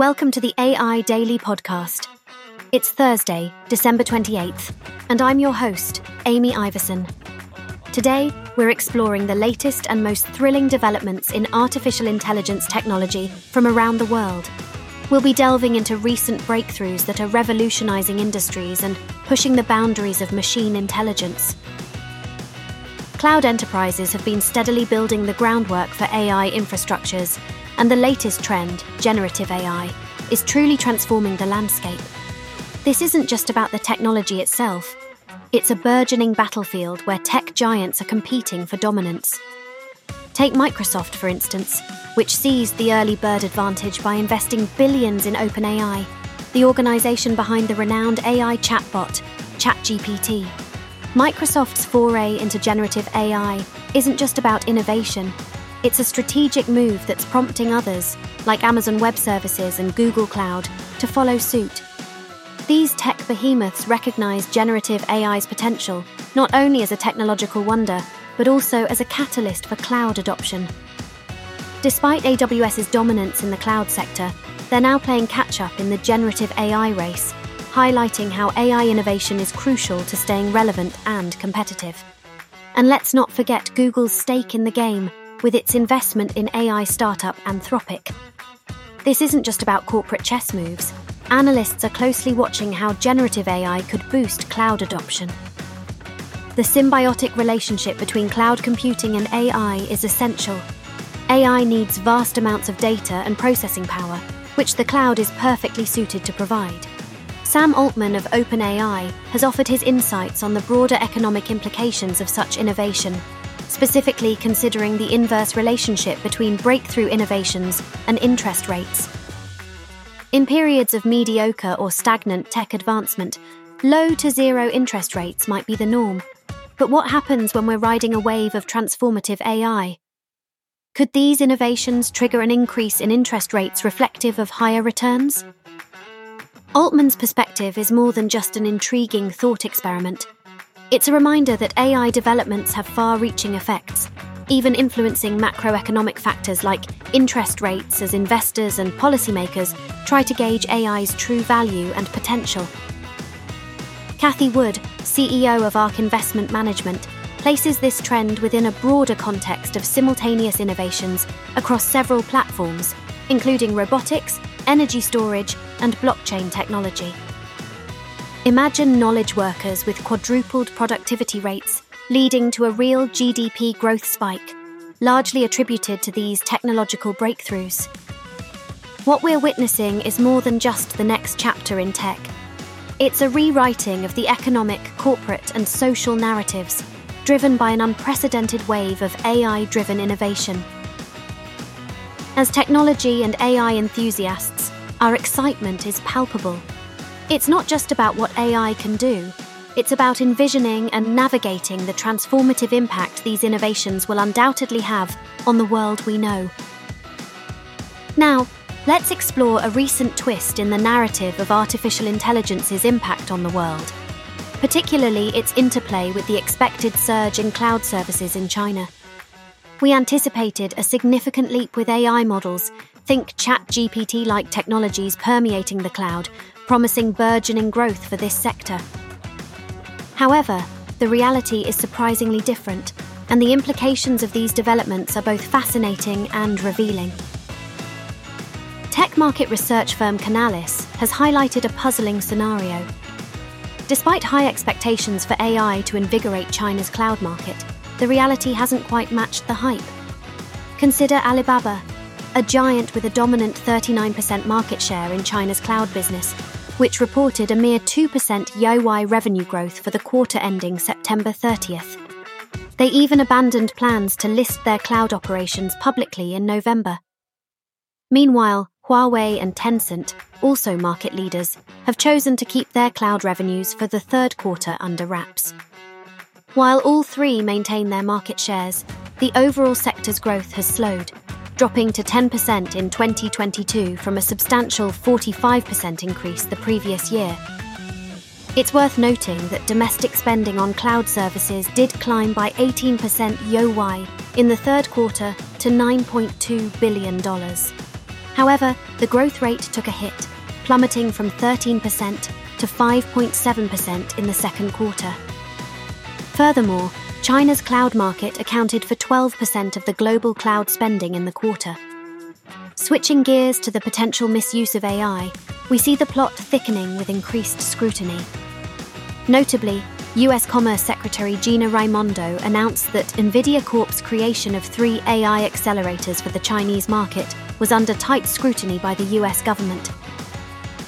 Welcome to the AI Daily Podcast. It's Thursday, December 28th, and I'm your host, Amy Iverson. Today, we're exploring the latest and most thrilling developments in artificial intelligence technology from around the world. We'll be delving into recent breakthroughs that are revolutionizing industries and pushing the boundaries of machine intelligence. Cloud enterprises have been steadily building the groundwork for AI infrastructures, and the latest trend, generative AI, is truly transforming the landscape. This isn't just about the technology itself, it's a burgeoning battlefield where tech giants are competing for dominance. Take Microsoft, for instance, which seized the early bird advantage by investing billions in OpenAI, the organization behind the renowned AI chatbot, ChatGPT. Microsoft's foray into generative AI isn't just about innovation, it's a strategic move that's prompting others, like Amazon Web Services and Google Cloud, to follow suit. These tech behemoths recognize generative AI's potential not only as a technological wonder, but also as a catalyst for cloud adoption. Despite AWS's dominance in the cloud sector, they're now playing catch up in the generative AI race, highlighting how AI innovation is crucial to staying relevant and competitive. And let's not forget Google's stake in the game with its investment in AI startup Anthropic. This isn't just about corporate chess moves analysts are closely watching how generative AI could boost cloud adoption. The symbiotic relationship between cloud computing and AI is essential. AI needs vast amounts of data and processing power, which the cloud is perfectly suited to provide. Sam Altman of OpenAI has offered his insights on the broader economic implications of such innovation, specifically considering the inverse relationship between breakthrough innovations and interest rates. In periods of mediocre or stagnant tech advancement, low to zero interest rates might be the norm. But what happens when we're riding a wave of transformative AI? Could these innovations trigger an increase in interest rates reflective of higher returns? Altman's perspective is more than just an intriguing thought experiment. It's a reminder that AI developments have far reaching effects, even influencing macroeconomic factors like interest rates as investors and policymakers try to gauge AI's true value and potential. Cathie Wood, CEO of ARK Investment Management, places this trend within a broader context of simultaneous innovations across several platforms, including robotics, energy storage, and blockchain technology. Imagine knowledge workers with quadrupled productivity rates leading to a real GDP growth spike, largely attributed to these technological breakthroughs. What we're witnessing is more than just the next chapter in tech. It's a rewriting of the economic, corporate, and social narratives driven by an unprecedented wave of AI driven innovation. As technology and AI enthusiasts, our excitement is palpable. It's not just about what AI can do, it's about envisioning and navigating the transformative impact these innovations will undoubtedly have on the world we know. Now, let's explore a recent twist in the narrative of artificial intelligence's impact on the world, particularly its interplay with the expected surge in cloud services in China. We anticipated a significant leap with AI models, think ChatGPT like technologies permeating the cloud, promising burgeoning growth for this sector. However, the reality is surprisingly different, and the implications of these developments are both fascinating and revealing. Tech market research firm Canalys has highlighted a puzzling scenario. Despite high expectations for AI to invigorate China's cloud market, the reality hasn't quite matched the hype. Consider Alibaba, a giant with a dominant 39% market share in China's cloud business, which reported a mere 2% YoY revenue growth for the quarter ending September 30th. They even abandoned plans to list their cloud operations publicly in November. Meanwhile, Huawei and Tencent, also market leaders, have chosen to keep their cloud revenues for the third quarter under wraps. While all three maintain their market shares, the overall sector's growth has slowed, dropping to 10% in 2022 from a substantial 45% increase the previous year. It's worth noting that domestic spending on cloud services did climb by 18% YoY in the third quarter to $9.2 billion. However, the growth rate took a hit, plummeting from 13% to 5.7% in the second quarter. Furthermore, China's cloud market accounted for 12% of the global cloud spending in the quarter. Switching gears to the potential misuse of AI, we see the plot thickening with increased scrutiny. Notably, US Commerce Secretary Gina Raimondo announced that NVIDIA Corp's creation of three AI accelerators for the Chinese market was under tight scrutiny by the US government.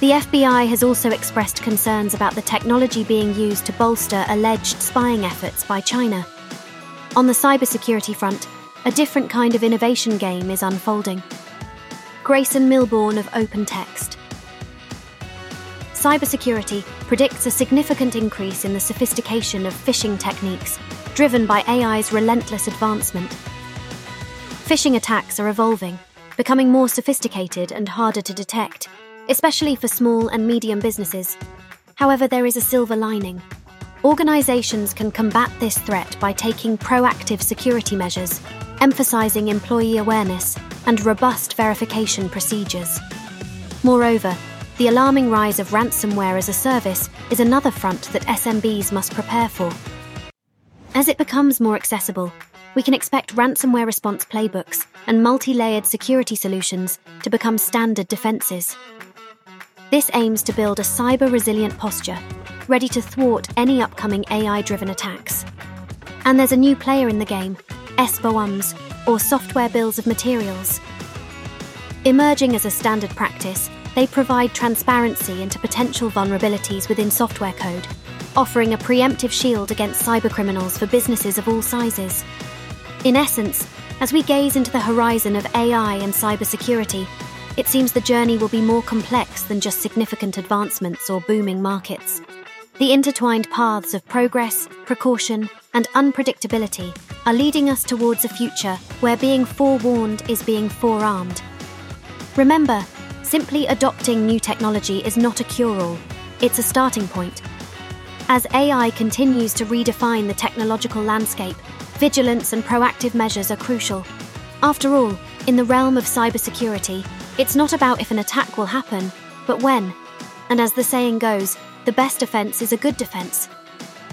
The FBI has also expressed concerns about the technology being used to bolster alleged spying efforts by China. On the cybersecurity front, a different kind of innovation game is unfolding. Grayson Milbourne of OpenText. Cybersecurity predicts a significant increase in the sophistication of phishing techniques, driven by AI's relentless advancement. Phishing attacks are evolving, becoming more sophisticated and harder to detect, especially for small and medium businesses. However, there is a silver lining. Organizations can combat this threat by taking proactive security measures, emphasizing employee awareness, and robust verification procedures. Moreover, the alarming rise of ransomware as a service is another front that SMBs must prepare for. As it becomes more accessible, we can expect ransomware response playbooks and multi layered security solutions to become standard defenses. This aims to build a cyber resilient posture, ready to thwart any upcoming AI driven attacks. And there's a new player in the game SBOMs, or software bills of materials. Emerging as a standard practice, they provide transparency into potential vulnerabilities within software code, offering a preemptive shield against cybercriminals for businesses of all sizes. In essence, as we gaze into the horizon of AI and cybersecurity, it seems the journey will be more complex than just significant advancements or booming markets. The intertwined paths of progress, precaution, and unpredictability are leading us towards a future where being forewarned is being forearmed. Remember, simply adopting new technology is not a cure all, it's a starting point. As AI continues to redefine the technological landscape, vigilance and proactive measures are crucial. After all, in the realm of cybersecurity, it's not about if an attack will happen, but when. And as the saying goes, the best defense is a good defense.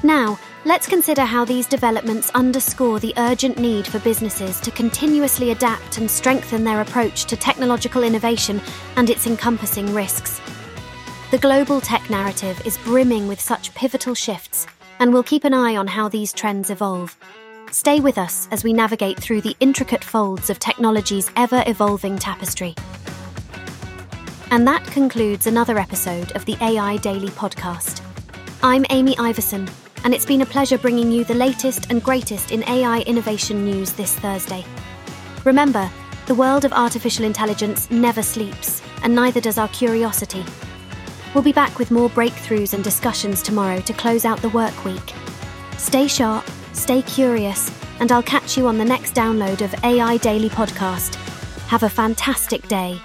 Now, let's consider how these developments underscore the urgent need for businesses to continuously adapt and strengthen their approach to technological innovation and its encompassing risks. The global tech narrative is brimming with such pivotal shifts, and we'll keep an eye on how these trends evolve. Stay with us as we navigate through the intricate folds of technology's ever evolving tapestry. And that concludes another episode of the AI Daily Podcast. I'm Amy Iverson, and it's been a pleasure bringing you the latest and greatest in AI innovation news this Thursday. Remember, the world of artificial intelligence never sleeps, and neither does our curiosity. We'll be back with more breakthroughs and discussions tomorrow to close out the work week. Stay sharp, stay curious, and I'll catch you on the next download of AI Daily Podcast. Have a fantastic day.